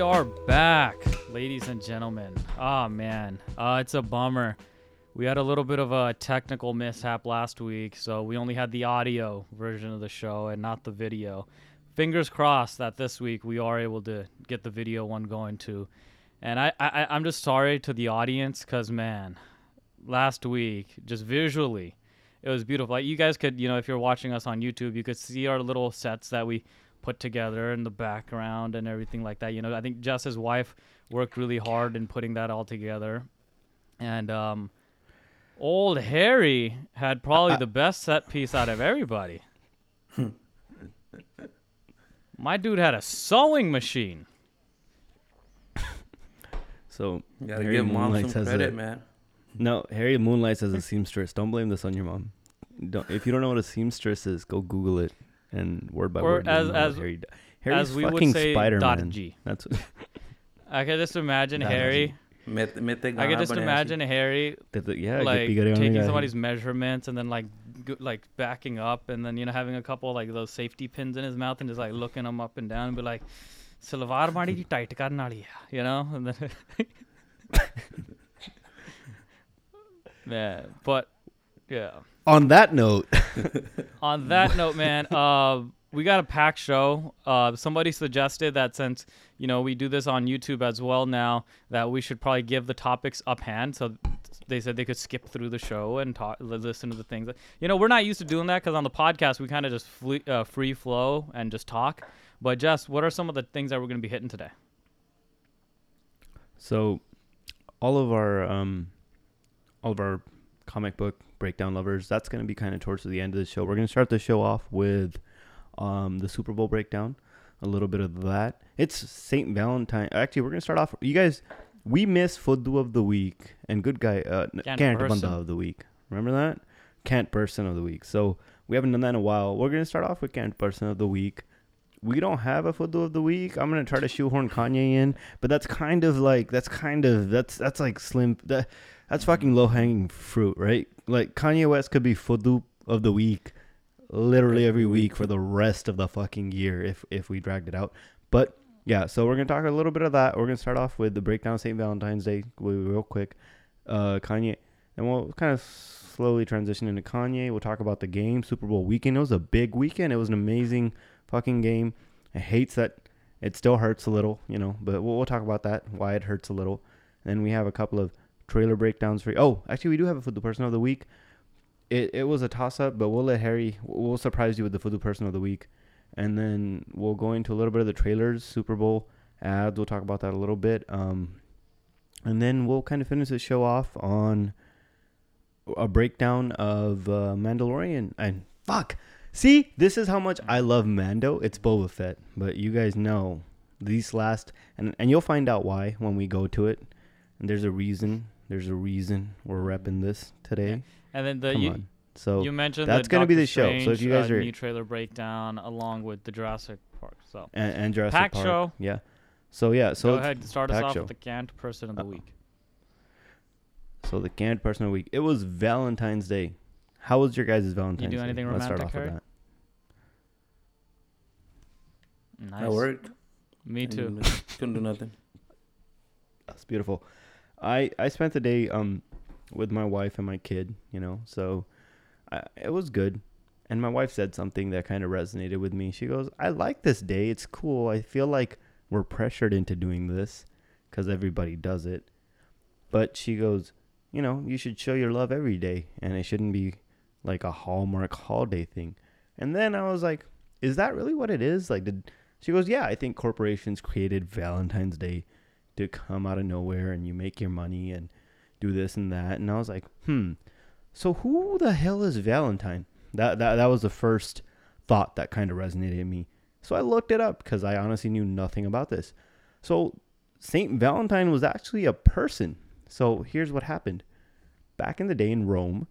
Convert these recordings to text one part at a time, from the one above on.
We are back, ladies and gentlemen. Oh man, uh, it's a bummer. We had a little bit of a technical mishap last week, so we only had the audio version of the show and not the video. Fingers crossed that this week we are able to get the video one going too. And I, I I'm just sorry to the audience, cause man, last week just visually, it was beautiful. Like you guys could, you know, if you're watching us on YouTube, you could see our little sets that we put together in the background and everything like that. You know, I think Jess's wife worked really hard in putting that all together. And um, old Harry had probably the best set piece out of everybody. My dude had a sewing machine. So You gotta Harry give mom Moonlights some credit, a- man. no, Harry moonlights as a seamstress. Don't blame this on your mom. Don't, if you don't know what a seamstress is, go Google it and word by or word. As as Harry, Harry's as we fucking would say, Spider-Man. G. That's. I could just imagine Harry. I could just imagine Harry, yeah, like taking somebody's measurements and then like like backing up and then you know having a couple like those safety pins in his mouth and just like looking them up and down and be like, "Silvar mari tight kar nadiya," you know, and then yeah, but yeah. On that note, on that note, man, uh, we got a packed show. Uh, somebody suggested that since you know we do this on YouTube as well now, that we should probably give the topics up hand. So they said they could skip through the show and talk, listen to the things. You know, we're not used to doing that because on the podcast we kind of just uh, free flow and just talk. But Jess, what are some of the things that we're going to be hitting today? so all of our um, all of our comic book breakdown lovers, that's going to be kind of towards the end of the show. We're going to start the show off with um, the Super Bowl breakdown, a little bit of that. It's Saint Valentine. Actually, we're going to start off. You guys, we miss Fudu of the week and good guy uh, Can't. Banda of the week. Remember that? Can't person of the week. So we haven't done that in a while. We're going to start off with Can't person of the week. We don't have a Fudu of the week. I'm gonna try to shoehorn Kanye in, but that's kind of like that's kind of that's that's like slim. That, that's fucking low hanging fruit, right? Like Kanye West could be Fudu of the week, literally every week for the rest of the fucking year if if we dragged it out. But yeah, so we're gonna talk a little bit of that. We're gonna start off with the breakdown of St. Valentine's Day, real quick. Uh, Kanye, and we'll kind of slowly transition into Kanye. We'll talk about the game, Super Bowl weekend. It was a big weekend. It was an amazing fucking game. I hates that it still hurts a little, you know, but we'll, we'll talk about that, why it hurts a little. Then we have a couple of trailer breakdowns for you. Oh, actually, we do have a Fudu Person of the Week. It, it was a toss up, but we'll let Harry, we'll surprise you with the Fudu Person of the Week. And then we'll go into a little bit of the trailers, Super Bowl ads. We'll talk about that a little bit. Um, and then we'll kind of finish the show off on a breakdown of uh, Mandalorian. And fuck, see, this is how much I love Mando. It's Boba Fett, but you guys know these last, and and you'll find out why when we go to it. And there's a reason. There's a reason we're repping this today. And then the Come you, on. So you mentioned that's going gonna be the show. So if you guys uh, are- new trailer breakdown along with the Jurassic Park. So and, and Jurassic Pack Park. show. Yeah. So yeah. So go it's- ahead, start us off show. with the canned person of the Uh, week. So the canned person of the week. It was Valentine's Day. How was your guys' Valentine's You do Day? anything Let's start romantic, off with Harry? that. Nice. I worked. Me too. Couldn't do nothing. That's beautiful. I I spent the day um with my wife and my kid, you know. So I, it was good. And my wife said something that kind of resonated with me. She goes, "I like this day. It's cool. I feel like we're pressured into doing this cuz everybody does it." But she goes, "You know, you should show your love every day and it shouldn't be like a Hallmark holiday thing." And then I was like, "Is that really what it is?" Like did she goes, "Yeah, I think corporations created Valentine's Day to come out of nowhere and you make your money and do this and that. And I was like, hmm. So who the hell is Valentine? That that that was the first thought that kind of resonated in me. So I looked it up because I honestly knew nothing about this. So Saint Valentine was actually a person. So here's what happened. Back in the day in Rome,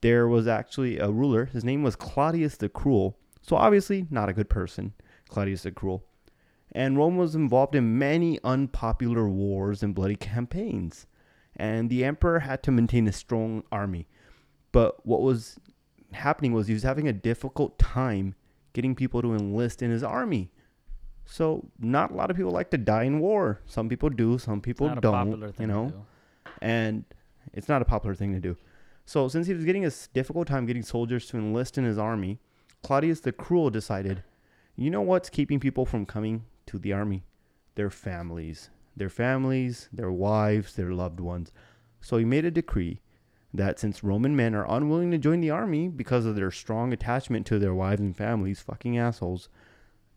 there was actually a ruler. His name was Claudius the Cruel. So obviously not a good person, Claudius the Cruel and Rome was involved in many unpopular wars and bloody campaigns. And the emperor had to maintain a strong army. But what was happening was he was having a difficult time getting people to enlist in his army. So not a lot of people like to die in war. Some people do, some people don't. you know, and it's not a popular thing to do. So since he was getting a difficult time getting soldiers to enlist in his army, Claudius the Cruel decided, you know what's keeping people from coming to the army? Their families, their families, their wives, their loved ones. So he made a decree that since Roman men are unwilling to join the army because of their strong attachment to their wives and families, fucking assholes,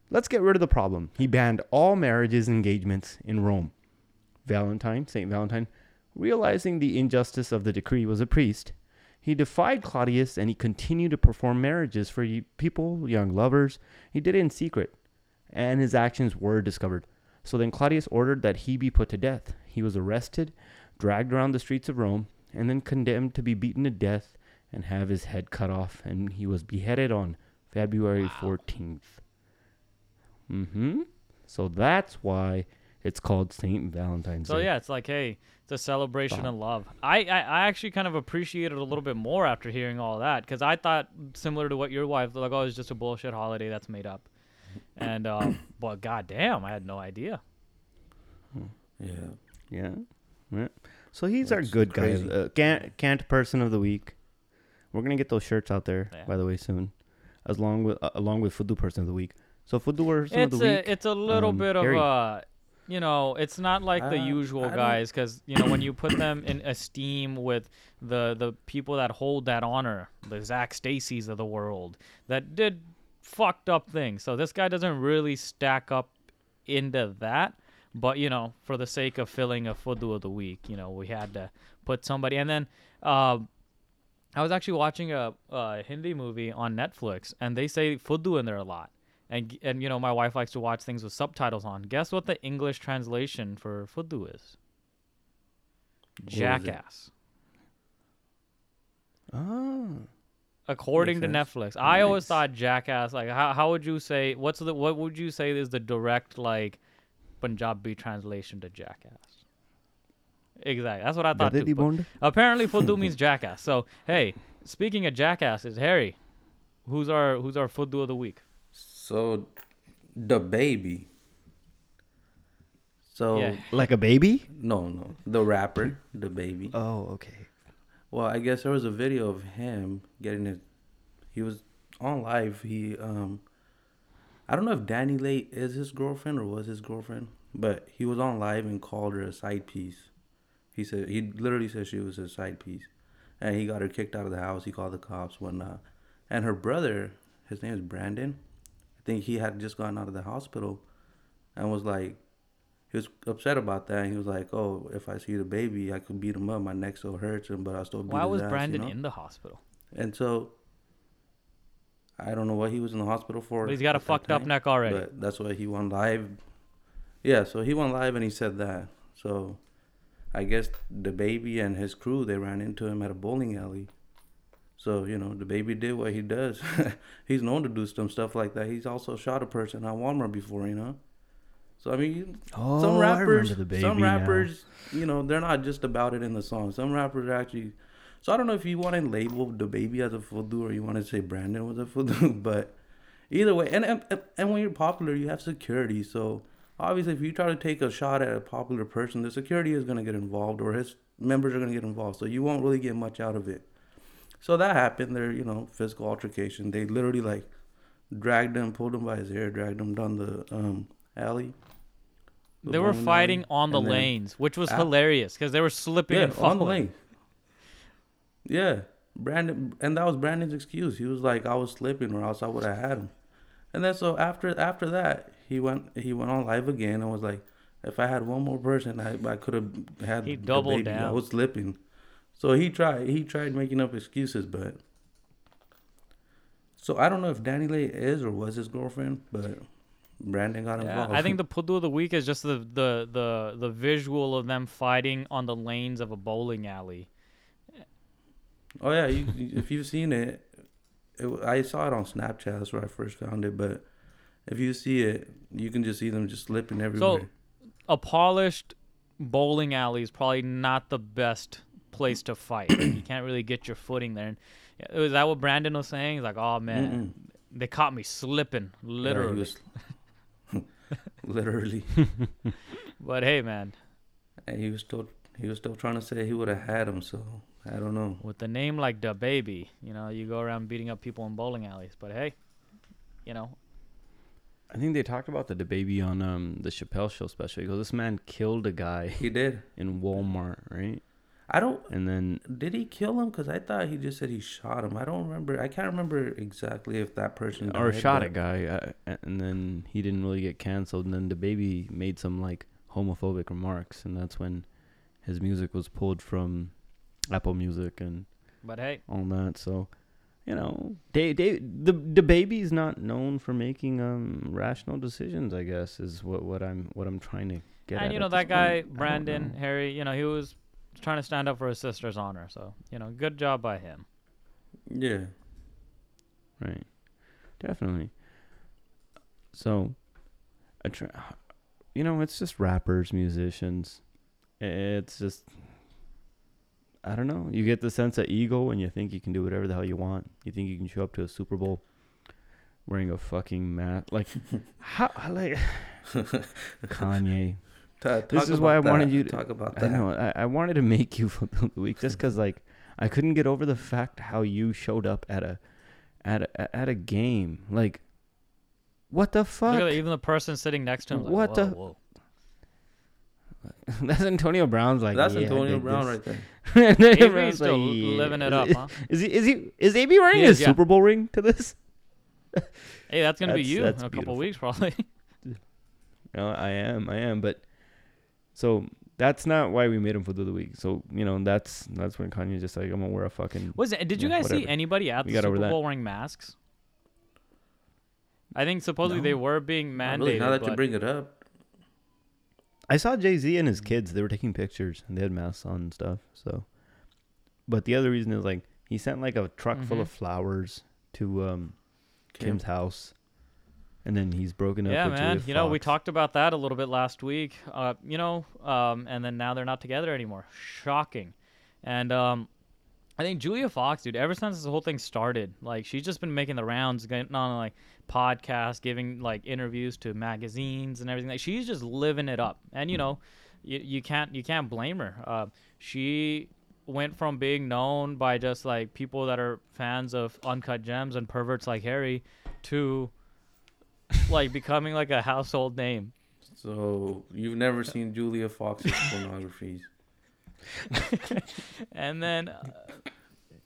let's get rid of the problem. He banned all marriages and engagements in Rome. Valentine, St. Valentine, realizing the injustice of the decree, was a priest. He defied Claudius and he continued to perform marriages for people, young lovers. He did it in secret, and his actions were discovered. So then Claudius ordered that he be put to death. He was arrested, dragged around the streets of Rome, and then condemned to be beaten to death and have his head cut off. And he was beheaded on February 14th. Mm-hmm. So that's why it's called Saint Valentine's Day. So Day. yeah, it's like, hey, it's a celebration Stop. of love. I, I, I actually kind of appreciate it a little bit more after hearing all that because I thought similar to what your wife like, oh, it's just a bullshit holiday that's made up. And uh, but goddamn, I had no idea. Yeah. Yeah. yeah. So he's our That's good guy. Uh, can't, can't person of the week. We're gonna get those shirts out there, Yeah. by the way, soon, as long with uh, along with Fudu person of the week. So Fudu person It's of the a week. it's a little um, bit of Harry. a, you know, it's not like the Uh, usual I guys because you know when you put them in esteem with the the people that hold that honor, the Zac Stacy's of the world that did fucked up thing. So this guy doesn't really stack up into that. But you know, for the sake of filling a Fudu of the week, you know, we had to put somebody. And then um, I was actually watching a, a Hindi movie on Netflix, and they say Fudu in there a lot. And and you know, my wife likes to watch things with subtitles on. Guess what the English translation for Fudu is? What was it? Jackass. According to Makes Netflix, I always Nice. thought jackass. Like, how how would you say? What's the what would you say is the direct like Punjabi translation to jackass? Exactly. That's what I thought. Daddy Too, but Bond? apparently, Fudu means jackass. So hey, speaking of jackasses, Harry, who's our who's our Fudu of the week? So, DaBaby. So Yeah. Like a baby? no, no, the rapper, DaBaby. Oh, okay. Well, I guess there was a video of him getting it. He was on live. He um. I don't know if Dani Leigh is his girlfriend or was his girlfriend, but he was on live and called her a side piece. He said he literally said she was his side piece, and he got her kicked out of the house. He called the cops, whatnot, and her brother, his name is Brandon. I think he had just gotten out of the hospital, and was like, he was upset about that. And he was like, "Oh, if I see DaBaby, I could beat him up. My neck still hurts, and but I still beat Why was ass," you Brandon know? in the hospital? And so, I don't know what he was in the hospital for. But he's got a fucked up neck already. But that's why he went live. Yeah, so he went live and he said that. So, I guess DaBaby and his crew they ran into him at a bowling alley. So you know DaBaby did what he does. he's known to do some stuff like that. He's also shot a person at Walmart before, you know. So I mean, Oh, some rappers, remember DaBaby some now. rappers, you know, they're not just about it in the song. Some rappers actually. So I don't know if you want to label DaBaby as a fudu or you want to say Brandon was a fudu, but either way, and, and and when you're popular, you have security. So obviously, if you try to take a shot at a popular person, the security is gonna get involved or his members are gonna get involved. So you won't really get much out of it. So that happened. There, you know, physical altercation. They literally like dragged him, pulled him by his hair, dragged him down the um, alley. the they were fighting alley, on the lanes, which was Ah. hilarious because they were slipping Yeah, and on the lane. Yeah, Brandon, and that was Brandon's excuse. He was like, "I was slipping, or else I would have had him." And then so after after that, he went he went on live again and was like, "If I had one more person, I I could have had." He doubled baby. I down. was slipping, so he tried he tried making up excuses, but. So I don't know if Dani Leigh is or was his girlfriend, but Brandon got involved. Yeah. I think the Fudu of the week is just the, the, the, the visual of them fighting on the lanes of a bowling alley. Oh yeah, you, if you've seen it, it, I saw it on Snapchat. That's where I first found it. But if you see it, you can just see them just slipping everywhere. So, A polished bowling alley is probably not the best place to fight. you can't really get your footing there. And is that what Brandon was saying? He's like, oh man, they caught me slipping, Yeah, literally. was- literally. But hey, man, And he was still he was still trying to say he would have had him. So I don't know. with the name like Da Baby, you know, you go around beating up people in bowling alleys. But hey, you know, I think they talked about DaBaby on um the Chappelle show special. He goes, "This man killed a guy He did. in Walmart, right?" I don't. And then Did he kill him? Because I thought he just said he shot him. I don't remember. I can't remember exactly if that person or died, shot but- a guy, uh, and then he didn't really get canceled. And then DaBaby made some like homophobic remarks, and that's when his music was pulled from Apple Music and but hey, all that. So, you know, they, they, the DaBaby's not known for making um rational decisions. I guess is what what I'm what I'm trying to get. and at you know at that guy point. Brandon. Harry, you know, he was trying to stand up for his sister's honor. So you know, good job by him. Yeah. Right. Definitely. So, I try, you know, it's just rappers, musicians. It's just, I don't know. You get the sense of ego and you think you can do whatever the hell you want. You think you can show up to a Super Bowl wearing a fucking mask. Like, how, like, Kanye. Ta- This talk is why about I wanted you to- talk about I that. know. I, I wanted to make you for the week just because, like, I couldn't get over the fact how you showed up at a, at a, at a game. Like, what the Look fuck? at even the person sitting next to him. Like, What whoa, the- whoa. That's Antonio Brown's like. That's yeah, Antonio Brown this." right there. Antonio Brown's still like, yeah. living it Is up, huh? Is he? Is he? Is AB wearing He his yeah. Super Bowl ring to this? Hey, that's gonna be you in a beautiful. couple weeks, probably. No, I am. I am. But so that's not why we made him food of the week. So you know that's that's when Kanye just like I'm gonna wear a fucking. Was it? Did you Yeah, guys see anybody at We the got over Super that. Bowl wearing masks? I think supposedly they were being Not mandated. really, now that you bring it up, I saw Jay Z and his kids. They were taking pictures and they had masks on and stuff. So, but the other reason is like he sent like a truck full Mhm. of flowers to um Kim. Kim's house, and then he's broken up. yeah, with man. Julia You know, we Fox. talked about that a little bit last week. Uh, you know, um, and then now they're not together anymore. Shocking. And um, I think Julia Fox, dude, ever since this whole thing started, like she's just been making the rounds, getting on like podcasts, giving like interviews to magazines and everything. Like she's just living it up. And you know, you, you can't you can't blame her. Uh, she went from being known by just like people that are fans of uncut gems and perverts like Harry to like becoming like a household name. so you've never seen Julia Fox's pornographies. And then uh,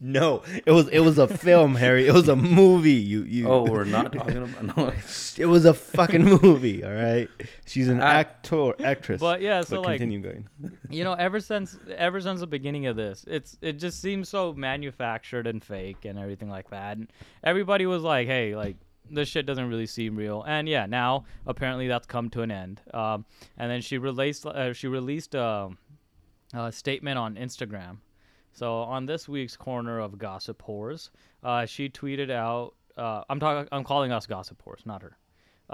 No, it was it was a film, Harry. It was a movie. You you. Oh, we're not talking about no. It was a fucking movie. All right. She's an I- actor, actress. but yeah, so but like continue going. you know, ever since ever since the beginning of this, it's it just seems so manufactured and fake and everything like that. And everybody was like, "Hey, like this shit doesn't really seem real." And yeah, now apparently that's come to an end. Um, and then she released uh, she released um, a statement on Instagram. So on this week's corner of gossip whores, uh, she tweeted out. Uh, I'm talking. I'm calling us gossip whores, not her.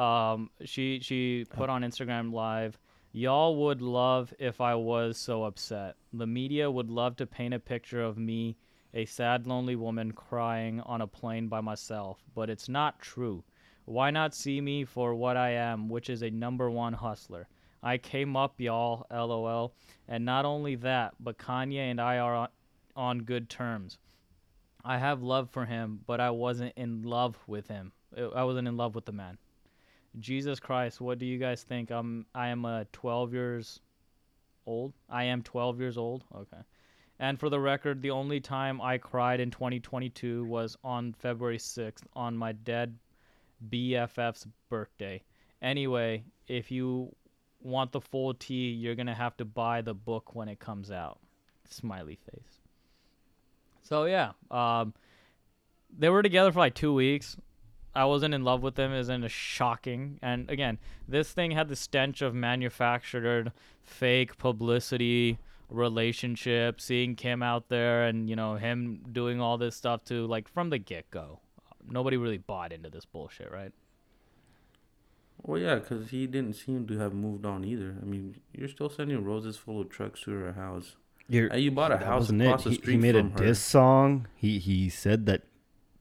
Um, she she put on Instagram live. Y'all would love if I was so upset. The media would love to paint a picture of me, a sad, lonely woman crying on a plane by myself, but it's not true. Why not see me for what I am, which is a number one hustler? I came up, y'all, lol. And not only that, but Kanye and I are on, on good terms. I have love for him, but I wasn't in love with him. I wasn't in love with the man. Jesus Christ, what do you guys think? I'm I am uh, 12 years old. I am 12 years old. Okay. And for the record, the only time I cried in 2022 was on February 6th on my dead BFF's birthday. Anyway, if you want the full tea, you're going to have to buy the book when it comes out. Smiley face. So yeah, um they were together for like 2 weeks. I wasn't in love with them isn't a shocking. And again, this thing had the stench of manufactured fake publicity relationship, seeing Kim out there and, you know, him doing all this stuff too, like from the get go. Nobody really bought into this bullshit, right? Well, yeah, because he didn't seem to have moved on either. I mean, you're still sending roses full of trucks to her house. You're, And you bought a house across it. the He, street he made a from her. diss song. He he said that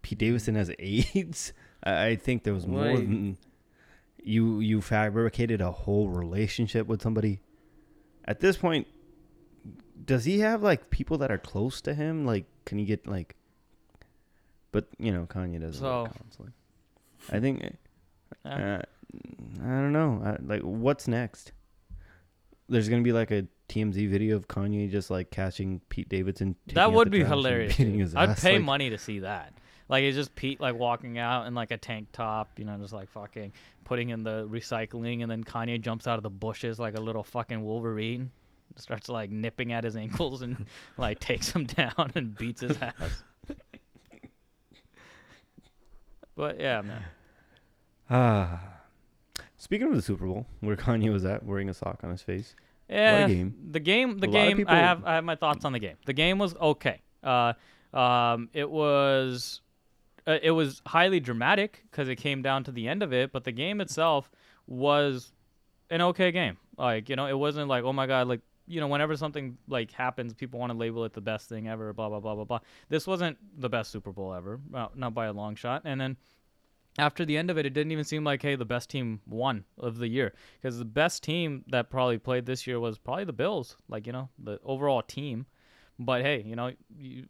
Pete Davidson has AIDS. I, I think there was more Wait. than. you you fabricated a whole relationship with somebody. At this point, does he have like people that are close to him? Like, can he get like? But you know, Kanye doesn't So- like counseling. I think. Yeah. Uh, I don't know. I, like, what's next? There's gonna be like a TMZ video of Kanye just like catching Pete Davidson. that would be hilarious. beating dude. his I'd ass, pay like- money to see that. Like it's just Pete like walking out in like a tank top, you know, just like fucking putting in the recycling, and then Kanye jumps out of the bushes like a little fucking Wolverine, starts like nipping at his ankles and like takes him down and beats his ass. but yeah, man. Ah. Speaking of the Super Bowl, where Kanye was at, wearing a sock on his face. Yeah, game. the game, the A game. people- I have, I have my thoughts on the game. The game was okay. Uh, um, it was, uh, it was highly dramatic because it came down to the end of it. But the game itself was an okay game. Like you know, it wasn't like oh my god, like you know, whenever something like happens, people want to label it the best thing ever. Blah blah blah blah blah. This wasn't the best Super Bowl ever, well, not by a long shot. And then after the end of it, it didn't even seem like, hey, the best team won of the year. Because the best team that probably played this year was probably the Bills, like, you know, the overall team. But hey, you know,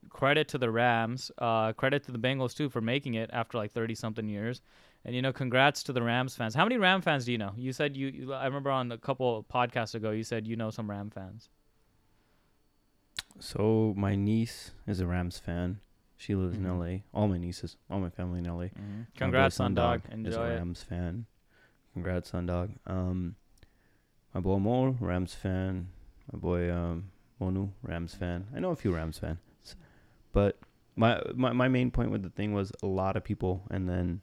credit to the Rams, uh, credit to the Bengals too for making it after like 30 something years. And, you know, congrats to the Rams fans. How many Ram fans do you know? You said you, you I remember on a couple podcasts ago, you said you know some Ram fans. So my niece is a Rams fan. She lives Mhm. in LA. All my nieces, all my family in LA. Mm-hmm. Congrats, on dog. Sundog is a Enjoy it. Rams fan. Congrats, Sundog. Um, my boy Mo, Rams fan. My boy um Monu, Rams fan. I know a few Rams fans, but my my my main point with the thing was a lot of people, and then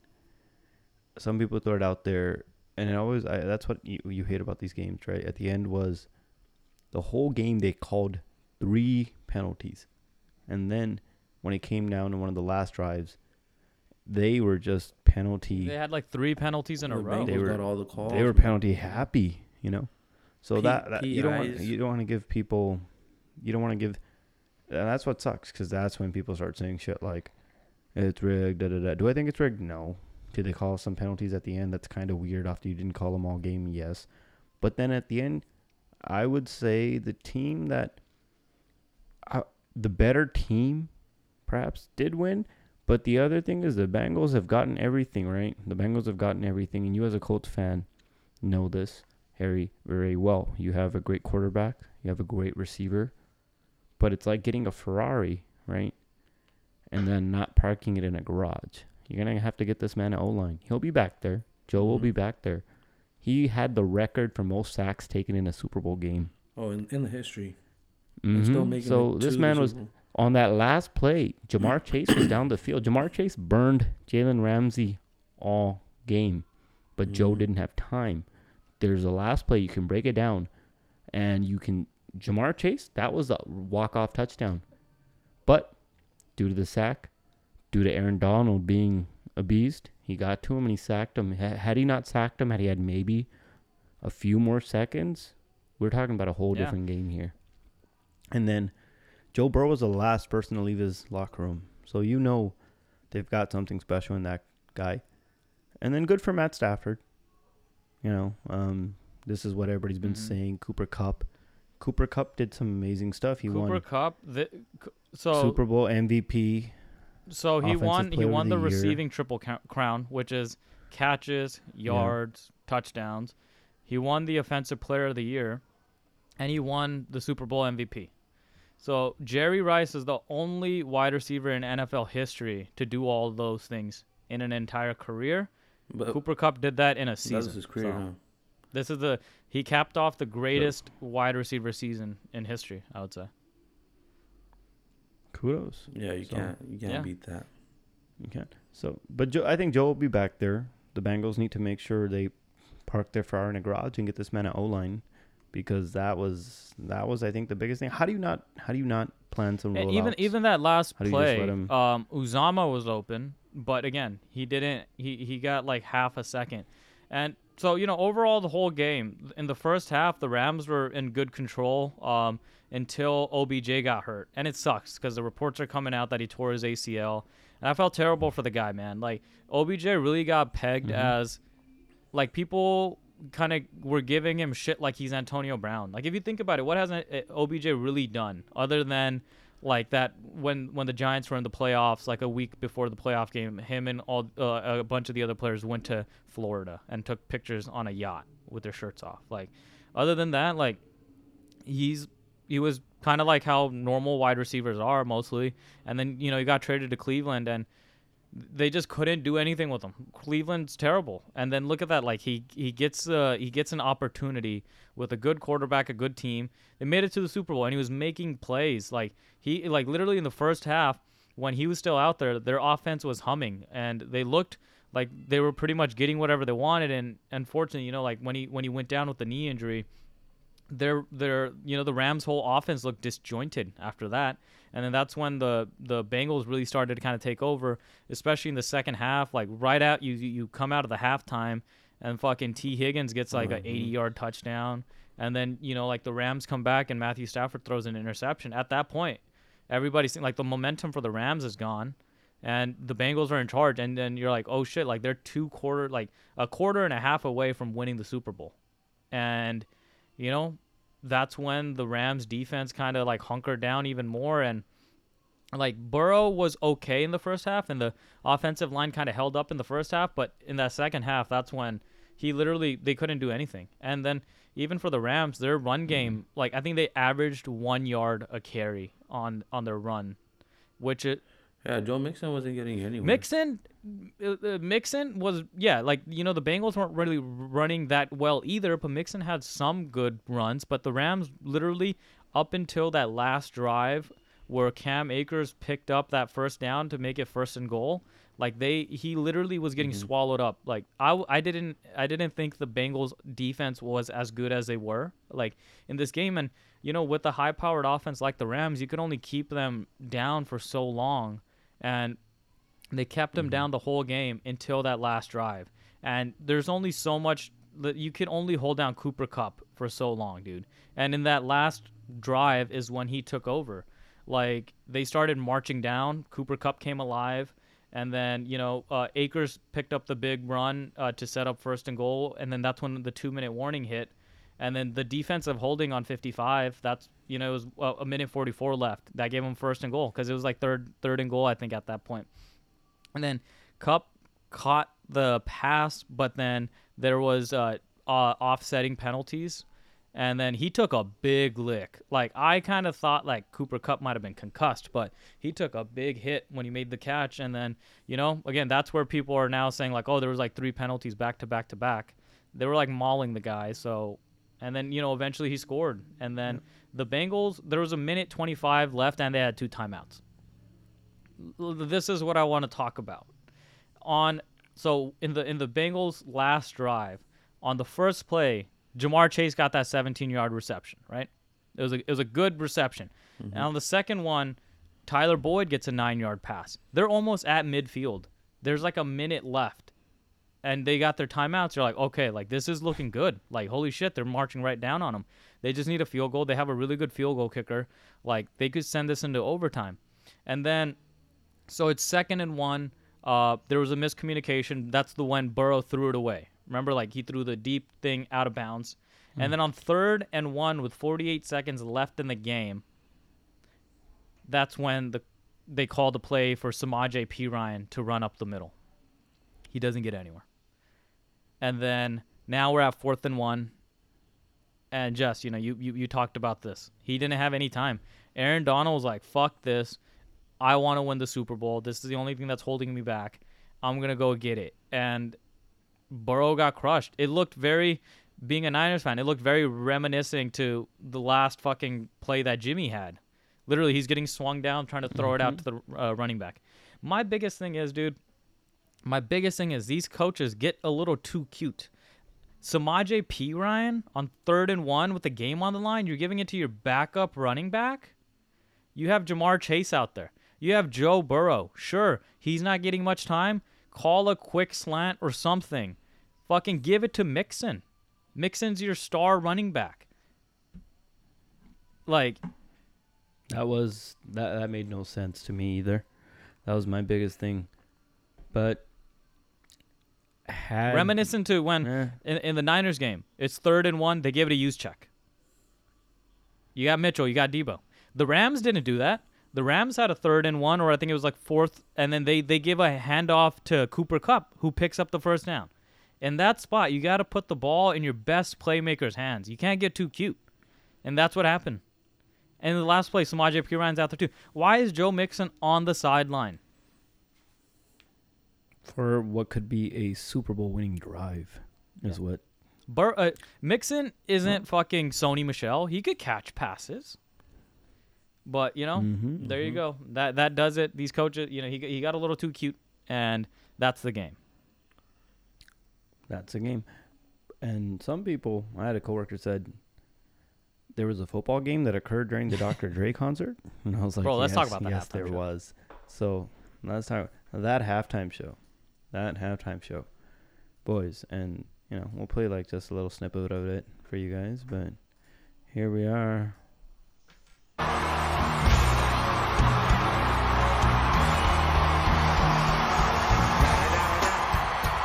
some people throw it out there, and it always I, that's what you you hate about these games, right? At the end was the whole game they called three penalties, and then when it came down to one of the last drives, they were just penalty. They had like three penalties in a row. They were- got all the calls. they were penalty happy, you know. So P- that, that you don't want you don't want to give people, you don't want to give, and that's what sucks because that's when people start saying shit like, it's rigged. Da, da, da. Do I think it's rigged? No. Did they call some penalties at the end? That's kind of weird. After you didn't call them all game, yes, but then at the end, I would say the team that, uh, the better team, perhaps did win. But the other thing is the Bengals have gotten everything right. The Bengals have gotten everything, and you as a Colts fan know this, Harry, very well. You have a great quarterback, you have a great receiver, but it's like getting a Ferrari, right? And then not parking it in a garage. You're gonna have to get this man an O line. He'll be back there. Joe will be Mhm. back there. He had the record for most sacks taken in a Super Bowl game. Oh, in, in the history. Mhm. making So this man was on that last play, Ja'Marr Chase was down the field. Ja'Marr Chase burned Jalen Ramsey all game, but Joe Mhm. didn't have time. There's a last play you can break it down, and you can Ja'Marr Chase. That was a walk off touchdown, but due to the sack, due to Aaron Donald being a beast, he got to him and he sacked him. Had he not sacked him, had he had maybe a few more seconds, we're talking about a whole Yeah. different game here. And then Joe Burrow was the last person to leave his locker room. So you know they've got something special in that guy. And then good for Matt Stafford. You know, um, this is what everybody's been Mhm. saying. Cooper Kupp. Cooper Kupp did some amazing stuff. He Cooper won Kupp. The, so Super Bowl MVP. So he won. He won the the, receiving triple crown, which is catches, yards, touchdowns. He won the offensive player of the year, and he won the Super Bowl MVP. So Jerry Rice is the only wide receiver in NFL history to do all those things in an entire career. But Cooper Kupp did that in a that season. was his career, So huh? This is the he capped off the greatest wide receiver season in history. I would say. Kudos. Yeah, you So- can't you can't Yeah. beat that. You can't. So, but Joe, I think Joe will be back there. The Bengals need to make sure they park their Ferrari in a garage and get this man an O line, because that was that was I think the biggest thing. How do you not how do you not plan some And rollouts? even even that last How do you just play, let him- um, Uzomah was open, but again, he didn't. He he got like half a second, and so you know overall the whole game in the first half the Rams were in good control um, until OBJ got hurt, and it sucks because the reports are coming out that he tore his ACL, and I felt terrible for the guy, man. Like OBJ really got pegged Mhm. as like people kind of were giving him shit like he's Antonio Brown. Like if you think about it, what has uh, OBJ really done other than like that when when the Giants were in the playoffs, like a week before the playoff game, him and all uh, a bunch of the other players went to Florida and took pictures on a yacht with their shirts off. Like other than that, like he's he was kind of like how normal wide receivers are mostly, and then you know he got traded to Cleveland and they just couldn't do anything with him. Cleveland's terrible. And then look at that like he he gets uh he gets an opportunity with a good quarterback, a good team. They made it to the Super Bowl and he was making plays like he like literally in the first half when he was still out there, their offense was humming and they looked like they were pretty much getting whatever they wanted and unfortunately, you know, like when he when he went down with the knee injury, their their you know the Rams whole offense looked disjointed after that and then that's when the the Bengals really started to kind of take over, especially in the second half. Like right out, you you come out of the halftime, and fucking Tee Higgins gets like mm-hmm. an 80 yard touchdown, and then you know like the Rams come back and Matthew Stafford throws an interception. At that point, everybody's like the momentum for the Rams is gone. And the Bengals are in charge, and then you're like, oh shit, like they're two quarter, like a quarter and a half away from winning the Super Bowl, and you know that's when the Rams defense kind of like hunkered down even more and like Burrow was okay in the first half and the offensive line kind of held up in the first half, but in that second half that's when he literally they couldn't do anything. And then even for the Rams, their run game, mm-hmm. like I think they averaged 1 yard a carry on on their run, which it yeah, Joe Mixon wasn't getting anywhere. Mixon, uh, uh, Mixon was yeah, like you know the Bengals weren't really running that well either, but Mixon had some good runs. But the Rams literally up until that last drive where Cam Akers picked up that first down to make it first and goal, like they he literally was getting mm-hmm. swallowed up. Like I, I didn't I didn't think the Bengals defense was as good as they were like in this game and you know with a high powered offense like the Rams, you could only keep them down for so long and they kept him mm-hmm. down the whole game until that last drive. And there's only so much that you can only hold down Cooper Kupp for so long, dude. And in that last drive is when he took over. Like they started marching down. Cooper Kupp came alive, and then you know uh, Akers picked up the big run uh, to set up first and goal, and then that's when the two minute warning hit. And then the defensive holding on 55, that's you know, it was a minute 44 left. That gave him first and goal because it was like third third and goal I think at that point. And then Kupp caught the pass, but then there was uh, uh, offsetting penalties, and then he took a big lick. Like I kind of thought like Cooper Kupp might have been concussed, but he took a big hit when he made the catch. And then you know, again, that's where people are now saying like, oh, there was like three penalties back to back to back. They were like mauling the guy, so and then you know eventually he scored. And then the Bengals, there was a minute 25 left, and they had two timeouts. This is what I want to talk about. On so in the in the Bengals' last drive, on the first play, Ja'Marr Chase got that 17-yard reception. Right, it was a it was a good reception. Mm-hmm. And on the second one, Tyler Boyd gets a nine-yard pass. They're almost at midfield. There's like a minute left and they got their timeouts. You're like, okay, like this is looking good. Like, holy shit, they're marching right down on them. They just need a field goal. They have a really good field goal kicker. Like, they could send this into overtime. And then, so it's second and one. Uh, there was a miscommunication. That's the one Burrow threw it away. Remember, like he threw the deep thing out of bounds. Mm. And then on third and one with 48 seconds left in the game, that's when the they called the play for Samaje Perine to run up the middle. He doesn't get anywhere. And then now we're at fourth and one. And just, you know, you, you, you talked about this. He didn't have any time. Aaron Donald was like, fuck this. I want to win the Super Bowl. This is the only thing that's holding me back. I'm going to go get it. And Burrow got crushed. It looked very, being a Niners fan, it looked very reminiscing to the last fucking play that Jimmy had. Literally, he's getting swung down, trying to throw mm-hmm. it out mm-hmm. to the uh, running back. My biggest thing is, dude, my biggest thing is these coaches get a little too cute. Samaje Ryan on third and one with the game on the line, you're giving it to your backup running back? You have Ja'Marr Chase out there. You have Joe Burrow. Sure, he's not getting much time. Call a quick slant or something. Fucking give it to Mixon. Mixon's your star running back. Like that was that that made no sense to me either. That was my biggest thing. But had Reminiscent to when Eh, in, in the Niners game, it's third and one. They give it a Juszczyk. You got Mitchell, you got Deebo. The Rams didn't do that. The Rams had a third and one, or I think it was like fourth, and then they they give a handoff to Cooper Kupp, who picks up the first down. In that spot, you got to put the ball in your best playmaker's hands. You can't get too cute, and that's what happened. And the last play, Samaje Ryan's out there too. Why is Joe Mixon on the sideline? For what could be a Super Bowl winning drive, is what. Bur- uh, Mixon isn't fucking Sony Michel. He could catch passes. But, you know, Mhm, there you mhm. go. That that does it. These coaches, you know, he, he got a little too cute, and that's the game. That's a game. And some people, I had a coworker said there was a football game that occurred during the Dr. Dre concert, and I was like, Bro, let's talk yes, about the yes, there show. was. So let's talk that halftime show, that halftime show, boys, and you know we'll play like just a little snippet of it for you guys, but here we are.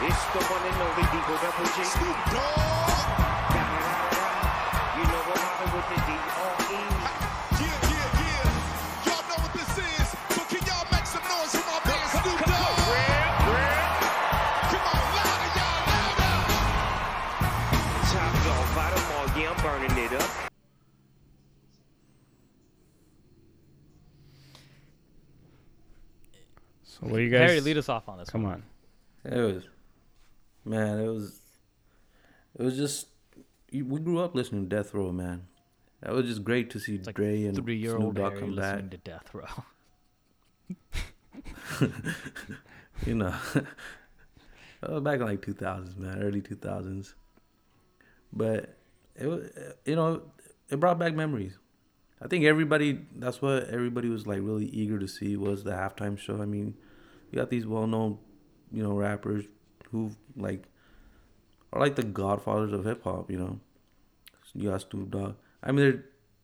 It's the one and only Deagle Double G. Snoop Dogg. You guys? Harry, lead us off on this. Come one. on. It was, man. It was, it was just. We grew up listening to Death Row, man. That was just great to see It's like Dre and Three year Snoop old Dogg Harry come back. listening to Death Row. you know, that back in like 2000s, man, early 2000s. But it was, you know, it brought back memories. I think everybody, that's what everybody was like really eager to see was the halftime show. I mean, you got these well-known, you know, rappers who like are like the godfathers of hip hop. You know, you got Snoop Dogg. I mean,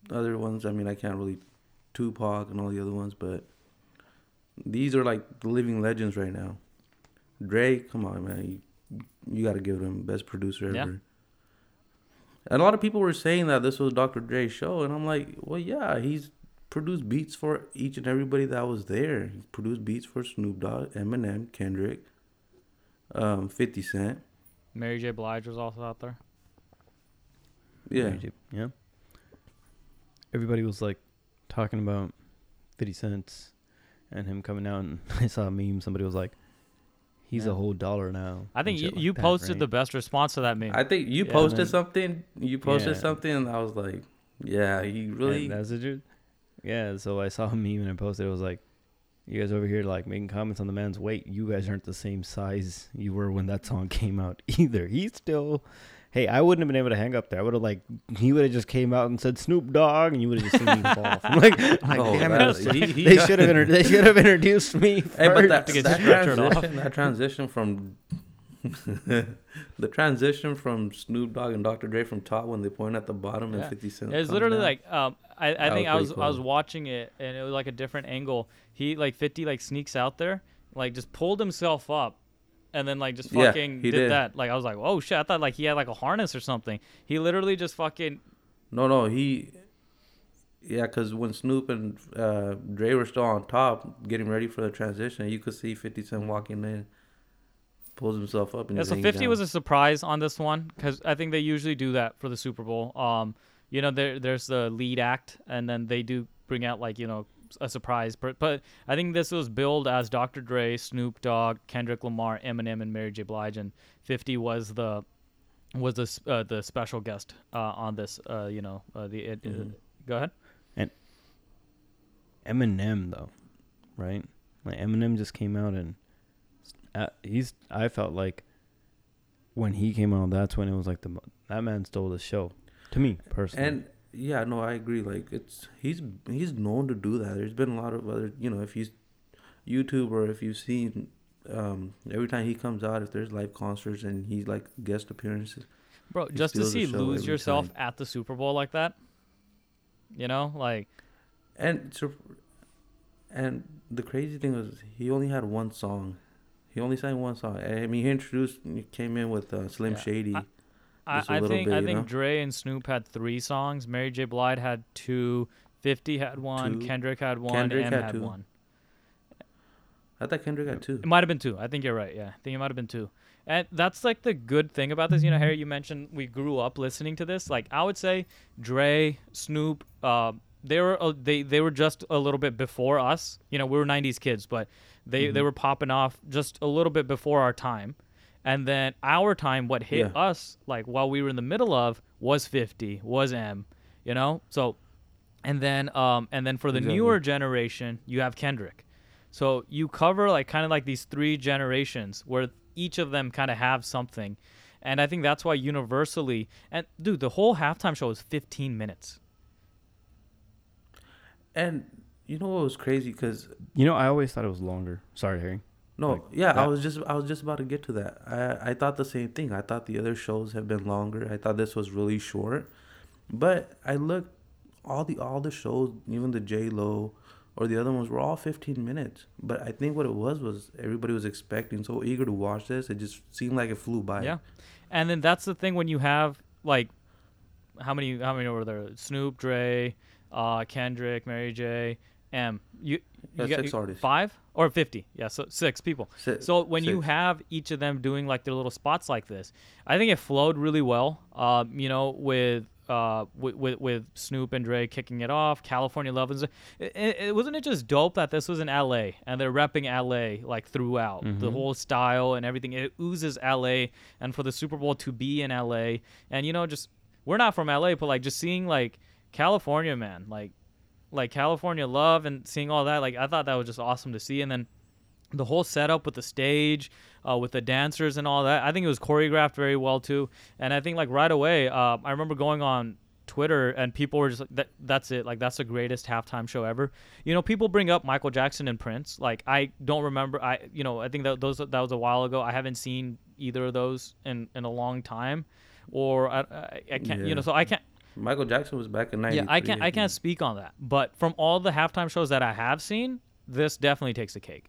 there are other ones. I mean, I can't really Tupac and all the other ones, but these are like the living legends right now. Dre, come on, man, you, you got to give him best producer ever. Yeah. And a lot of people were saying that this was Dr. Dre's show, and I'm like, well, yeah, he's produced beats for each and everybody that was there. He produced beats for Snoop Dogg, Eminem, Kendrick, um, 50 Cent. Mary J. Blige was also out there. Yeah, Mary J- Yeah. Everybody was like talking about 50 cents and him coming out. And I saw a meme. Somebody was like, he's Yeah. a whole dollar now. I think you, like you that, posted the best response to that meme. I think you Yeah, posted man. something. You posted Yeah. something, and I was like, yeah, he really. And that's the truth. Yeah, so I saw a meme and I posted. It was like, you guys over here like making comments on the man's weight. You guys aren't the same size you were when that song came out either. He's still. Hey, I wouldn't have been able to hang up there. I would have like he would have just came out and said Snoop Dogg, and you would have just seen me fall. I'm like, I'm like Oh, damn that- it. he- he they should have inter- they should have introduced me. Hey, but that, to get that stretchered off. transition, that transition from the transition from Snoop Dogg and Dr. Dre from top when they point at the bottom Yeah. and 50 Cent. It's literally down. like um, I, I think was I was pretty I was watching it and it was like a different angle. He like 50 like sneaks out there, like just pulled himself up, and then like just Yeah, fucking he did, did. that. Like I was like, oh shit! I thought like he had like a harness or something. He literally just fucking No, no, he. Yeah, because when Snoop and uh, Dre were still on top, getting ready for the transition, you could see 50 Cent walking in, pulls himself up, and Yeah, so 50 down. was a surprise on this one because I think they usually do that for the Super Bowl. Um, you know, there there's the lead act, and then they do bring out like you know a surprise. But, but I think this was billed as Dr. Dre, Snoop Dogg, Kendrick Lamar, Eminem, and Mary J. Blige, and 50 was the was the uh, the special guest uh, on this. Uh, you know, uh, the it, Mm-hmm. uh, go ahead. And Eminem though, right? Like Eminem just came out and uh, he's. I felt like when he came out, that's when it was like the that man stole the show. To me personally, And yeah, no, I agree. Like it's he's he's known to do that. There's been a lot of other, you know, if you YouTube or if you've seen um, every time he comes out, if there's live concerts and he's like guest appearances, Bro, just to see lose yourself time. at the Super Bowl like that, you know, like and so, and the crazy thing was he only had one song. He only sang one song. I mean, he introduced, he came in with uh, Slim Yeah. Shady. I- I, I think bit, I think know? Dre and Snoop had three songs. Mary J. Blige had two. Fifty had one. Two. Kendrick had one. Kendrick M had had one. I thought Kendrick had two. It might have been two. I think you're right. Yeah, I think it might have been two. And that's like the good thing about this. You know, Harry, you mentioned we grew up listening to this. Like I would say, Dre, Snoop, uh, they were uh, they they were just a little bit before us. You know, we were '90s kids, but they Mm-hmm. they were popping off just a little bit before our time. And then our time, what hit Yeah. us like while we were in the middle of was 50, was M. You know, so and then um and then for the Exactly. newer generation you have kendrick so you cover like kind of like these three generations where each of them kind of have something and i think that's why universally and dude the whole halftime show is 15 minutes And you know what was crazy? Because You know, I always thought it was longer. Sorry, Harry. no, Like, yeah, I was just I was just about to get to that. I I thought the same thing. I thought the other shows have been longer. I thought this was really short, but I looked all the all the shows, even the J Lo or the other ones, were all 15 minutes. But I think what it was was everybody was expecting, so eager to watch this. It just seemed like it flew by. yeah and then that's the thing when you have like how many how many were there snoop dre uh kendrick mary j m you, you got- six artists. five or 50 yeah so six people Si- So when you have each of them doing like their little spots like this, I think it flowed really well. Um, you know, with uh with, with with Snoop and Dre kicking it off, California Love is. It, it, it- wasn't it just dope that this was in L.A. and they're repping L.A. like throughout the whole style and everything. It oozes L.A. and for the Super Bowl to be in L.A. and you know just we're not from L.A. but like just seeing like California man like like California Love and seeing all that like I thought that was just awesome to see and then the whole setup with the stage, uh, with the dancers and all that. I think it was choreographed very well too. And I think like right away, uh, I remember going on Twitter and people were just like, that, "That's it! Like that's the greatest halftime show ever." You know, people bring up Michael Jackson and Prince. Like I don't remember. I you know I think that those that was a while ago. I haven't seen either of those in in a long time, or I I, I can't you know so I can't Michael Jackson was back in 93. yeah I can't I can't speak on that. But from all the halftime shows that I have seen, this definitely takes the cake.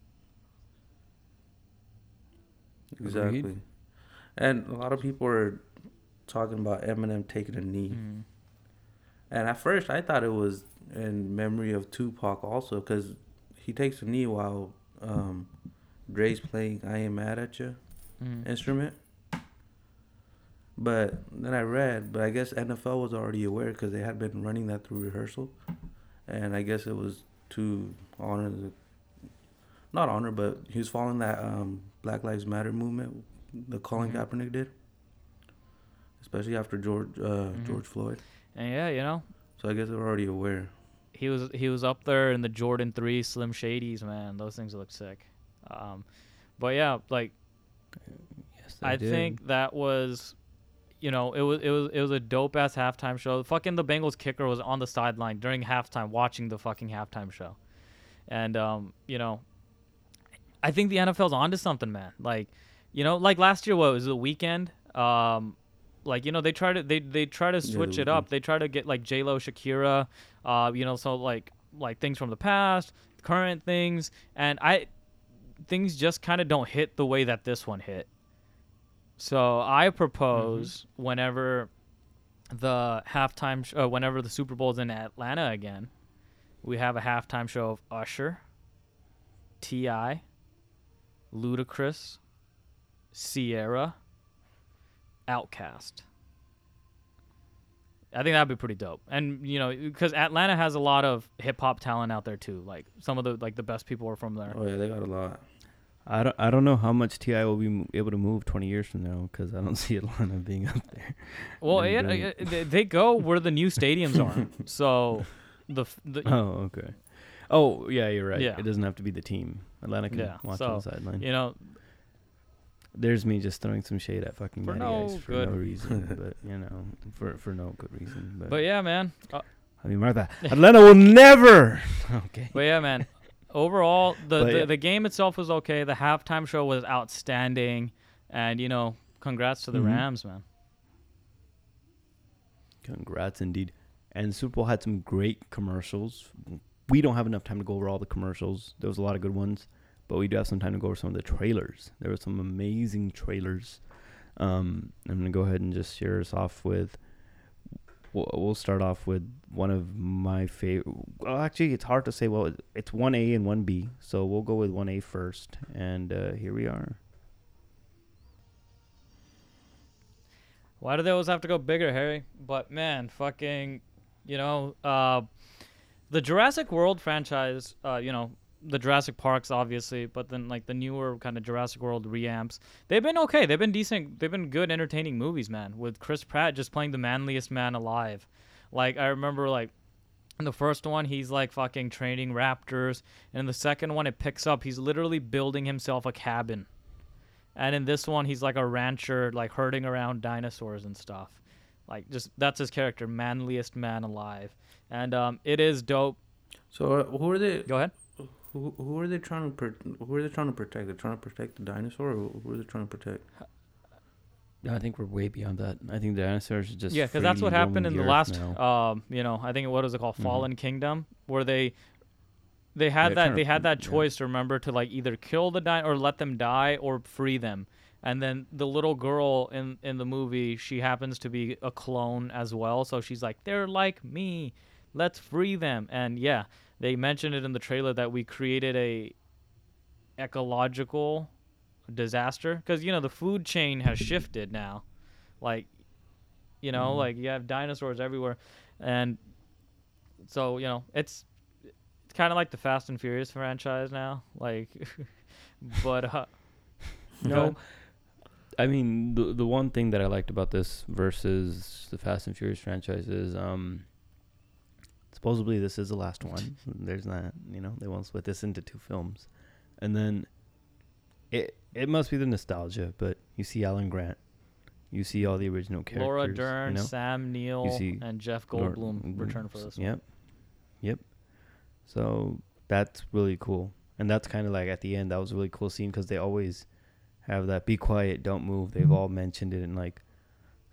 Exactly. And a lot of people are talking about Eminem taking a knee. Mm-hmm. And at first, I thought it was in memory of Tupac also, because he takes a knee while um, Dre's playing "I Ain't Mad at You" Mhm. instrument. But then I read, but I guess NFL was already aware because they had been running that through rehearsal, and I guess it was to honor the, not honor, but he was following that um, Black Lives Matter movement, the Colin Mhm. Kaepernick did, especially after George uh, Mhm. George Floyd. And yeah, you know, So I guess they were already aware. he was he was up there in the Jordan Three Slim Shadys, man. Those things look sick. Um, but yeah, like Yes, I think that was, you know, it was it was it was a dope ass halftime show. Fucking the Bengals kicker was on the sideline during halftime watching the fucking halftime show, and um, you know, I think the NFL's onto something, man. Like, you know, like last year, what was it, the Weeknd? Um, like you know, they try to they they try to switch it up. They try to get like J Lo, Shakira, uh, you know, so like like things from the past, current things, and I things just kind of don't hit the way that this one hit. So I propose whenever the halftime, sh- uh, whenever the Super Bowl's in Atlanta again, we have a halftime show of Usher, T.I., Ludacris, Ciara, OutKast. I think that'd be pretty dope, and you know, because Atlanta has a lot of hip hop talent out there too. Like some of the like the best people are from there. Oh yeah, they got a lot. I don't, I don't know how much T.I. will be able to move 20 years from now because I don't see Atlanta being up there. Well, doing uh, they, go where the new stadiums are. So the the Oh, okay. Oh, yeah, you're right. Yeah. It doesn't have to be the team. Atlanta can Yeah, watch so, on the sideline. you know There's me just throwing some shade at fucking For no for good- no reason, but you know, for for no good reason. But, but yeah, man. Uh, I mean, Martha, Atlanta will never. Okay. but yeah, man. Overall, the, the yeah. the game itself was okay. The halftime show was outstanding, and you know, congrats to the Mhm. Rams, man. Congrats, indeed. And Super Bowl had some great commercials. We don't have enough time to go over all the commercials. There was a lot of good ones, but we do have some time to go over some of the trailers. There were some amazing trailers. Um, I'm gonna go ahead and just share us off with. We'll, we'll start off with one of my favorite. Well, actually, it's hard to say. Well, it's one A and one B, so we'll go with one A first. And uh, here we are. Why do they always have to go bigger, Harry? But man, fucking, you know, uh, the Jurassic World franchise, uh, you know, the Jurassic Parks obviously, but then like the newer kind of Jurassic World reamps, they've been okay. They've been decent. They've been good, entertaining movies, man. With Chris Pratt just playing the manliest man alive. Like I remember, like in the first one, he's like fucking training raptors, and in the second one, it picks up. He's literally building himself a cabin. And in this one, he's like a rancher, like herding around dinosaurs and stuff. Like just that's his character, manliest man alive. And um, it is dope. So uh, who are they? Go ahead. Who, who are they trying to pro- who are they trying to protect? They're trying to protect the dinosaur, or who are they trying to protect? I think we're way beyond that. I think the dinosaurs are just yeah, because that's what happened in the earth last, um, you know, I think what is it called, Mhm. Fallen Kingdom, where they they had They're that they to- had that choice to remember to like either kill the di or let them die or free them. And then the little girl in in the movie, she happens to be a clone as well, so she's like, they're like me, let's free them. And yeah, they mentioned it in the trailer that we created a ecological disaster. Because you know the food chain has shifted now. Like you know Mhm. like you have dinosaurs everywhere. And so you know it's it's kind of like the fast and furious franchise now. Like but uh No, I mean the the one thing that I liked about this versus the Fast and Furious franchise is um supposedly this is the last one. There's that, you know, they won't split this into two films. And then it it must be the nostalgia, but you see Alan Grant. You see all the original characters. laura you dern know? sam neill and jeff goldblum return for this one Yep. Yep. So that's really cool. And that's kind of like at the end, that was a really cool scene because they always have that be quiet, don't move. They've all mentioned it. in like,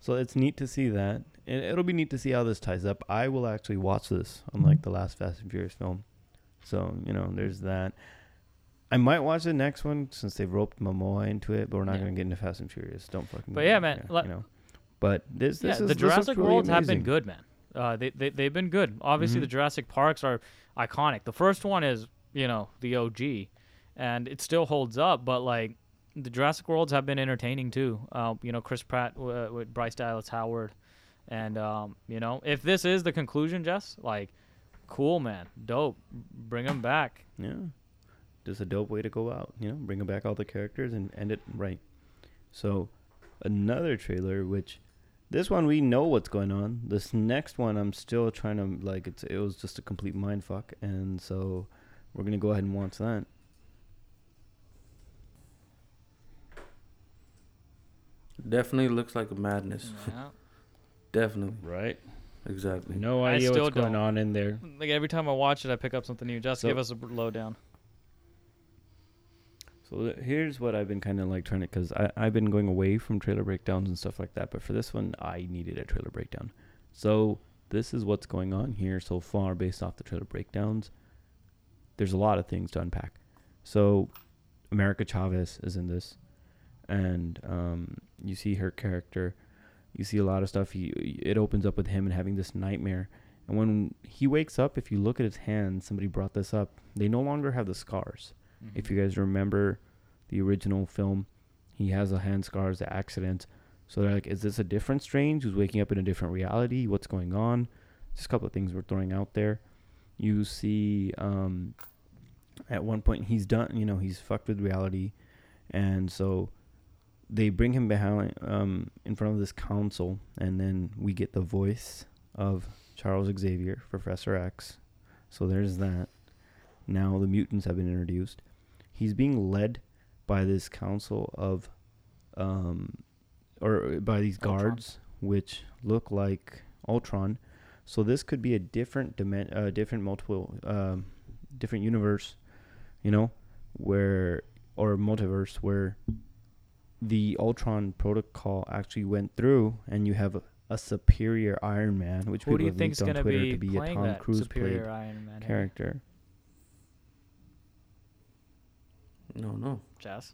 so it's neat to see that. And it'll be neat to see how this ties up. I will actually watch this, unlike the last Fast and Furious film. So, you know, there's that. I might watch the next one since they've roped Momoa into it, but we're not Yeah. going to get into Fast and Furious. Don't fucking. But yeah, man, let- you know. But this, yeah this is the jurassic really worlds have been good man uh they, they they've been good obviously Mhm. the jurassic parks are iconic the first one is you know the og and it still holds up but like the jurassic worlds have been entertaining too uh, you know chris pratt uh, with bryce dallas howard and um you know if this is the conclusion jess like cool man dope bring them back Yeah. Just a dope way to go out, you know, bringing back all the characters and end it right. So, another trailer, which this one we know what's going on. This next one, I'm still trying to like. It's it was just a complete mind fuck, and so we're gonna go ahead and watch that. Definitely looks like a madness. yeah. Definitely, Right. exactly. No I idea still what's going don't. on in there. like every time i watch it i pick up something new just So- give us a lowdown So th- here's what I've been kind of like trying to, because I've been going away from trailer breakdowns and stuff like that. But for this one, I needed a trailer breakdown. So this is what's going on here so far based off the trailer breakdowns. There's a lot of things to unpack. So America Chavez is in this, and um, you see her character. You see a lot of stuff. He it opens up with him and having this nightmare. And when he wakes up, if you look at his hands, somebody brought this up. They no longer have the scars. If you guys remember the original film, he has the hand scars, the accident. So they're like, is this a different Strange who's waking up in a different reality? What's going on? Just a couple of things we're throwing out there. You see, um, at one point he's done. You know, he's fucked with reality, and so they bring him behind, um, in front of this council, and then we get the voice of Charles Xavier, Professor X. So there's that. Now the mutants have been introduced. He's being led by this council of, um, or by these Ultron. guards, which look like Ultron. So this could be a different dimen- uh, different multiple, um, different universe, you know, where or multiverse where the Ultron protocol actually went through, and you have a, a superior Iron Man, which who people do you have think's on gonna Twitter be to be a Tom Cruise played iron man eh? character. No, no. Jazz.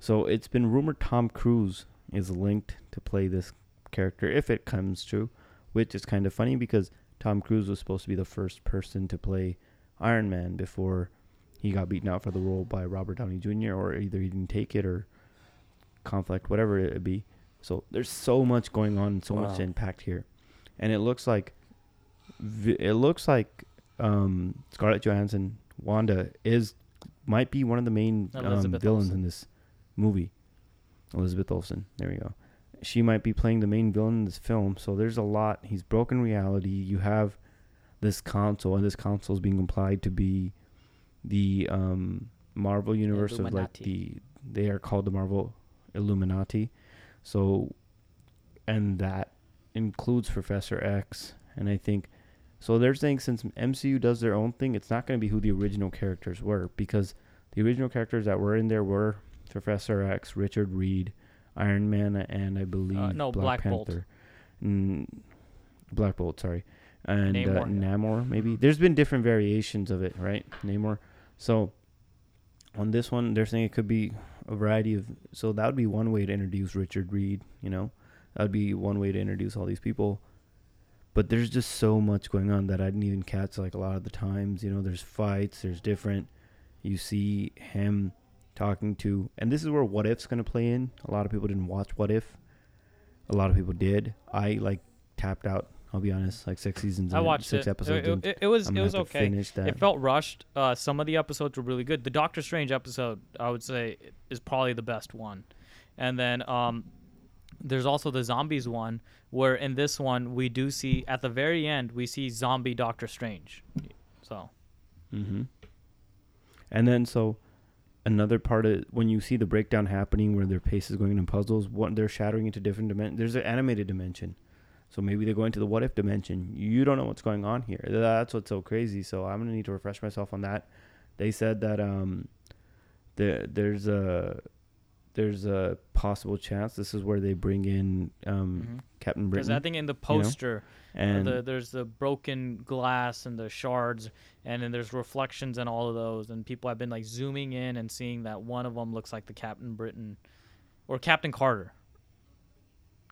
So it's been rumored Tom Cruise is linked to play this character if it comes true, which is kind of funny because Tom Cruise was supposed to be the first person to play Iron Man before he got beaten out for the role by Robert Downey Jr. or either he didn't take it or conflict, whatever it be. So there's so much going on, so much Wow. impact here, and it looks like it looks like um, Scarlett Johansson, Wanda is might be one of the main um, villains Olsen. in this movie. Elizabeth Olsen. There we go. She might be playing the main villain in this film. So there's a lot. He's broken reality. You have this council, and this council is being implied to be the um, Marvel universe of like the. They are called the Marvel Illuminati. So, and that includes Professor X, and I think. So they're saying since MCU does their own thing, it's not going to be who the original characters were because the original characters that were in there were Professor X, Richard Reed, Iron Man, and I believe Uh, no, Black, Black Bolt. Panther. Mm, Black Bolt, sorry, and Namor. Uh, Namor. Maybe there's been different variations of it, right? Namor. So on this one, they're saying it could be a variety of. So that would be one way to introduce Richard Reed. You know, that would be one way to introduce all these people. But there's just so much going on that I didn't even catch like a lot of the times. You know, there's fights, there's different. You see him talking to, and this is where What If's gonna play in. A lot of people didn't watch What If. A lot of people did. I like tapped out. I'll be honest, like six seasons. I in, watched six it. episodes. It, it, it was it was okay. It felt rushed. Uh, some of the episodes were really good. The Doctor Strange episode, I would say, is probably the best one. And then um, there's also the zombies one, where in this one we do see at the very end we see zombie Doctor Strange. So Mm-hmm. And then so another part of when you see the breakdown happening where their pace is going into puzzles, what they're shattering into different dimensions. There's an animated dimension. So maybe they're going to the what if dimension. You don't know what's going on here. That's what's so crazy. So I'm gonna need to refresh myself on that. They said that um there there's a there's a possible chance this is where they bring in um Mhm. Captain because Britain I think in the poster uh, and the, there's the broken glass and the shards, and then there's reflections in all of those, and people have been like zooming in and seeing that one of them looks like the Captain Britain, or Captain Carter.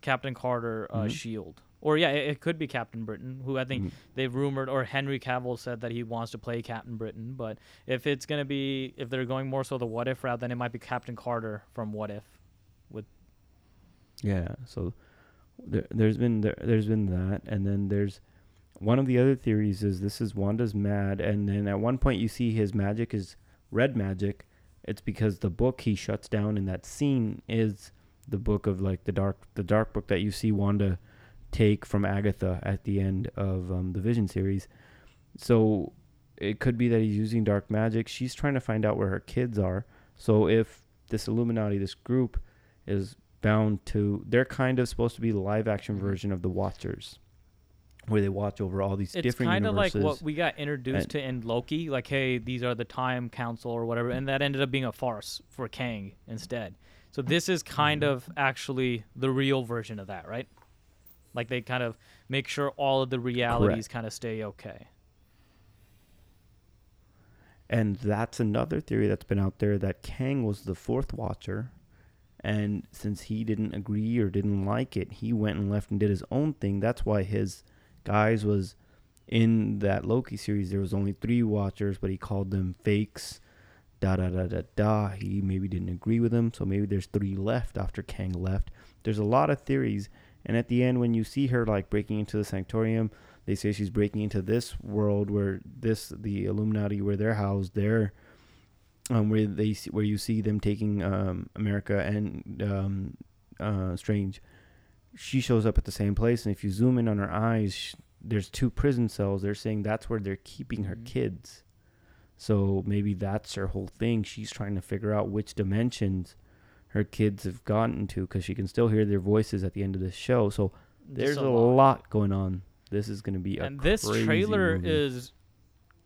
Captain Carter uh, Mhm. shield, or yeah, it, it could be Captain Britain, who I think Mhm. they've rumored, or Henry Cavill said that he wants to play Captain Britain. But if it's gonna be, if they're going more so the What If route, then it might be Captain Carter from What If. With Yeah, so there, there's been there, there's been that, and then there's one of the other theories is this is Wanda's mad, and then at one point you see his magic is red magic. It's because the book he shuts down in that scene is the book of like the dark the dark book that you see Wanda take from Agatha at the end of um, the Vision series. So it could be that he's using dark magic. She's trying to find out where her kids are. So if this Illuminati, this group, is bound to, they're kind of supposed to be the live action version of the Watchers, where they watch over all these different. It's different kind of like what we got introduced and- to in Loki, like, hey, these are the Time Council or whatever, and that ended up being a farce for Kang instead. So this is kind Mm-hmm. of actually the real version of that, right? Like they kind of make sure all of the realities kind of stay okay. And that's another theory that's been out there that Kang was the fourth Watcher. And since he didn't agree or didn't like it, he went and left and did his own thing. That's why his guys was in that Loki series. There was only three Watchers, but he called them fakes. Da da da da da. He maybe didn't agree with them, so maybe there's three left after Kang left. There's a lot of theories, and at the end, when you see her like breaking into the Sanctorium, they say she's breaking into this world where this the Illuminati where they're housed there um where they where you see them taking um America and um uh Strange. She shows up at the same place and if you zoom in on her eyes sh- there's two prison cells. They're saying that's where they're keeping her Mhm. kids. So maybe that's her whole thing. She's trying to figure out which dimensions her kids have gotten to because she can still hear their voices at the end of this show so there's Just a lot going on this is going to be a and this trailer movie. is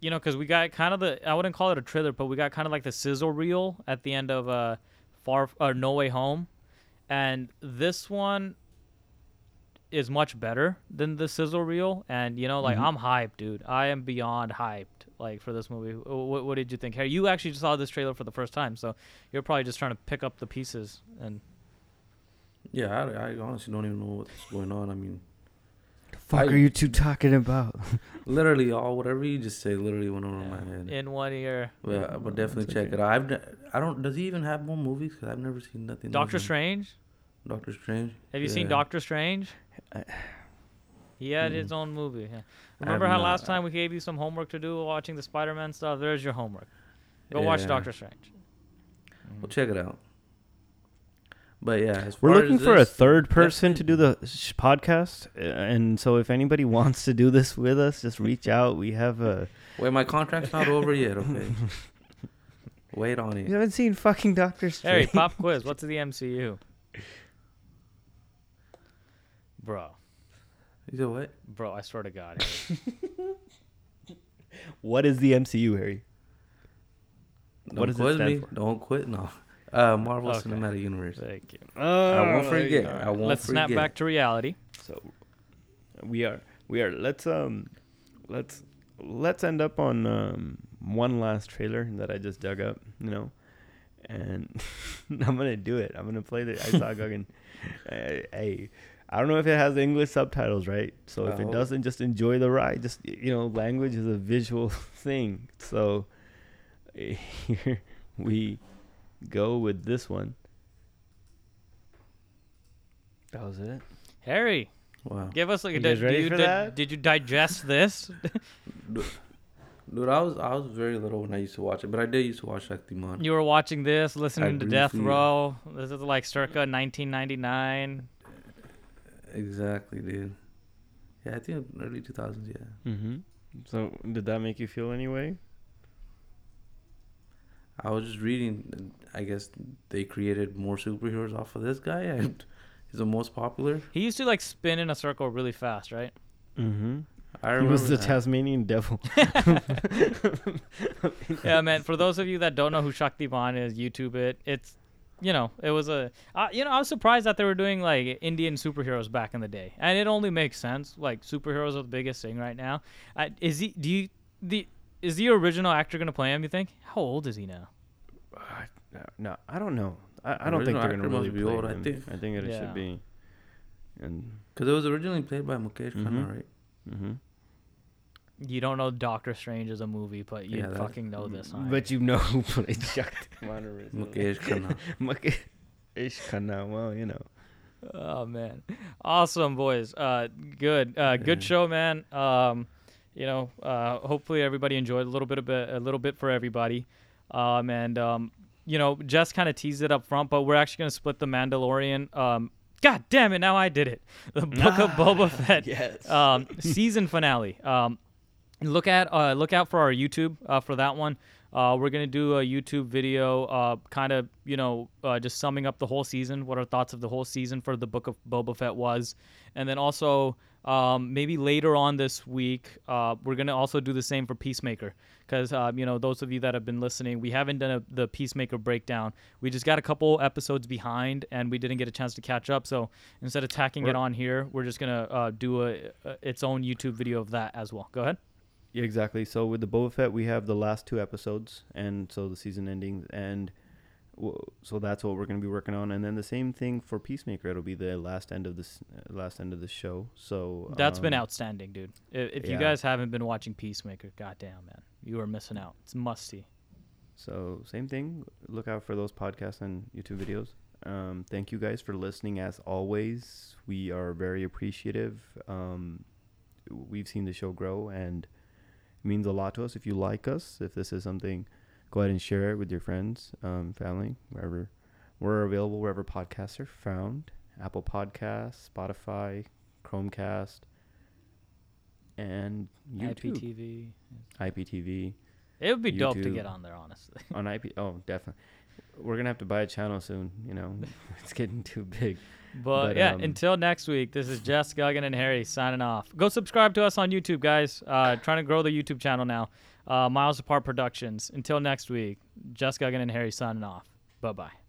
you know because we got kind of the i wouldn't call it a trailer but we got kind of like the sizzle reel at the end of uh far uh, no way home and this one is much better than the sizzle reel, and you know, like Mhm. I'm hyped, dude. I am beyond hyped, like for this movie. What, what did you think? Harry, you actually saw this trailer for the first time, so you're probably just trying to pick up the pieces. And Yeah, I, I honestly don't even know what's going on. I mean, the Fuck I- are you two talking about? literally all whatever you just say literally went over my head. in one ear, But but definitely check it out. I've ne- I don't. Does he even have more movies? Cause I've never seen nothing. Doctor of. Strange. Doctor Strange. Have you seen Doctor Strange? I- He had his Mm. own movie. Yeah. I have Remember how not. last time we gave you some homework to do watching the Spider-Man stuff? There's your homework. Go watch Doctor Strange. Well, check it out. But yeah, as We're looking as for a third person to do the sh- podcast, uh, and so if anybody wants to do this with us, just reach out. We have a. Wait, my contract's not over yet. Okay. Wait on it. You it. haven't seen fucking Doctor Harry, Strange. pop quiz. What's the MCU? Bro, You said what? bro, I swear to God. Harry. What is the MCU, Harry? Don't What does it stand me. for? Don't quit. No. Uh, Marvel Okay. Cinematic Universe. Thank you. I won't forget. I won't Let's snap back to reality. So we are we are let's um let's let's end up on um one last trailer that I just dug up, you know. And I'm gonna do it. I'm gonna play the I saw Guggen. Hey, hey, I don't know if it has English subtitles, right? So if it doesn't, just enjoy the ride. Just you know, language is a visual thing. So here we go with this one. That was it. Harry, Wow. give us like a. You guys did, ready you, for did, that? did you digest this? Dude, I was I was very little when I used to watch it, but I did used to watch Shaktiman. you were watching this, listening to Death briefly- Row. This is like circa 1999. Exactly, dude. Yeah, I think early 2000s. Yeah. Mm-hmm. So did that make you feel any way? I was just reading. I guess they created more superheroes off of this guy, and he's the most popular. He used to like spin in a circle really fast, right? Mm-hmm. I He was the that. Tasmanian devil. yeah, man. For those of you that don't know who Shaktiman is, YouTube it. It's, you know, it was a, uh, you know, I was surprised that they were doing like Indian superheroes back in the day, and it only makes sense. Like superheroes are the biggest thing right now. Uh, is he? Do you the? Is the original actor gonna play him? You think? How old is he now? no, no, I don't know. I, I don't think they're gonna actor must really be play old, I think. I think it Yeah. should be. And Because it was originally played by Mukesh Khanna, Mhm. right? mm-hmm. You don't know Doctor Strange is a movie, but you Yeah, that- fucking know this. huh? But you know who played Shaktiman originally. Mukesh Khanna. Mukesh Khanna. Well, you know. Oh man, awesome boys. Uh, good, uh, good show, man. Um, you know, uh, hopefully everybody enjoyed a little bit of it, a little bit for everybody. Um, and um, you know, Jess kind of teased it up front, but we're actually gonna split the Mandalorian. Um, God damn it! Now I did it. The Book of Boba Fett. Yes. Um, season finale. Um, look at uh, look out for our YouTube uh, for that one. Uh, we're gonna do a YouTube video, uh, kind of you know uh, just summing up the whole season, what our thoughts of the whole season for the Book of Boba Fett was, and then also um, maybe later on this week uh, we're gonna also do the same for Peacemaker, because um, you know those of you that have been listening, we haven't done a, the Peacemaker breakdown. We just got a couple episodes behind, and we didn't get a chance to catch up. So instead of tacking it We're- on here, we're just gonna uh, do a, a its own YouTube video of that as well. Go ahead. Yeah, exactly. So with the Boba Fett, we have the last two episodes, and so the season ending, and w- so that's what we're going to be working on. And then the same thing for Peacemaker. It'll be the last end of this uh, last end of the show. So That's been um, outstanding, dude. If, if you guys haven't been watching Peacemaker, goddamn man, you are missing out. It's musty. So same thing. Look out for those podcasts and YouTube videos. Um, thank you guys for listening. As always, we are very appreciative. Um, we've seen the show grow, and it means a lot to us. If you like us, if this is something, go ahead and share it with your friends, um, family, wherever. We're available wherever podcasts are found: Apple Podcasts, Spotify, Chromecast, and YouTube, IPTV. IPTV It would be dope to get on there, honestly. on IP. Oh, definitely. We're gonna have to buy a channel soon. You know, it's getting too big. But, But, yeah, um, until next week, this is Jess Guggen and Harry signing off. Go subscribe to us on YouTube, guys. Uh, trying to grow the YouTube channel now. Uh, Miles Apart Productions. Until next week, Jess Guggen and Harry signing off. Bye bye.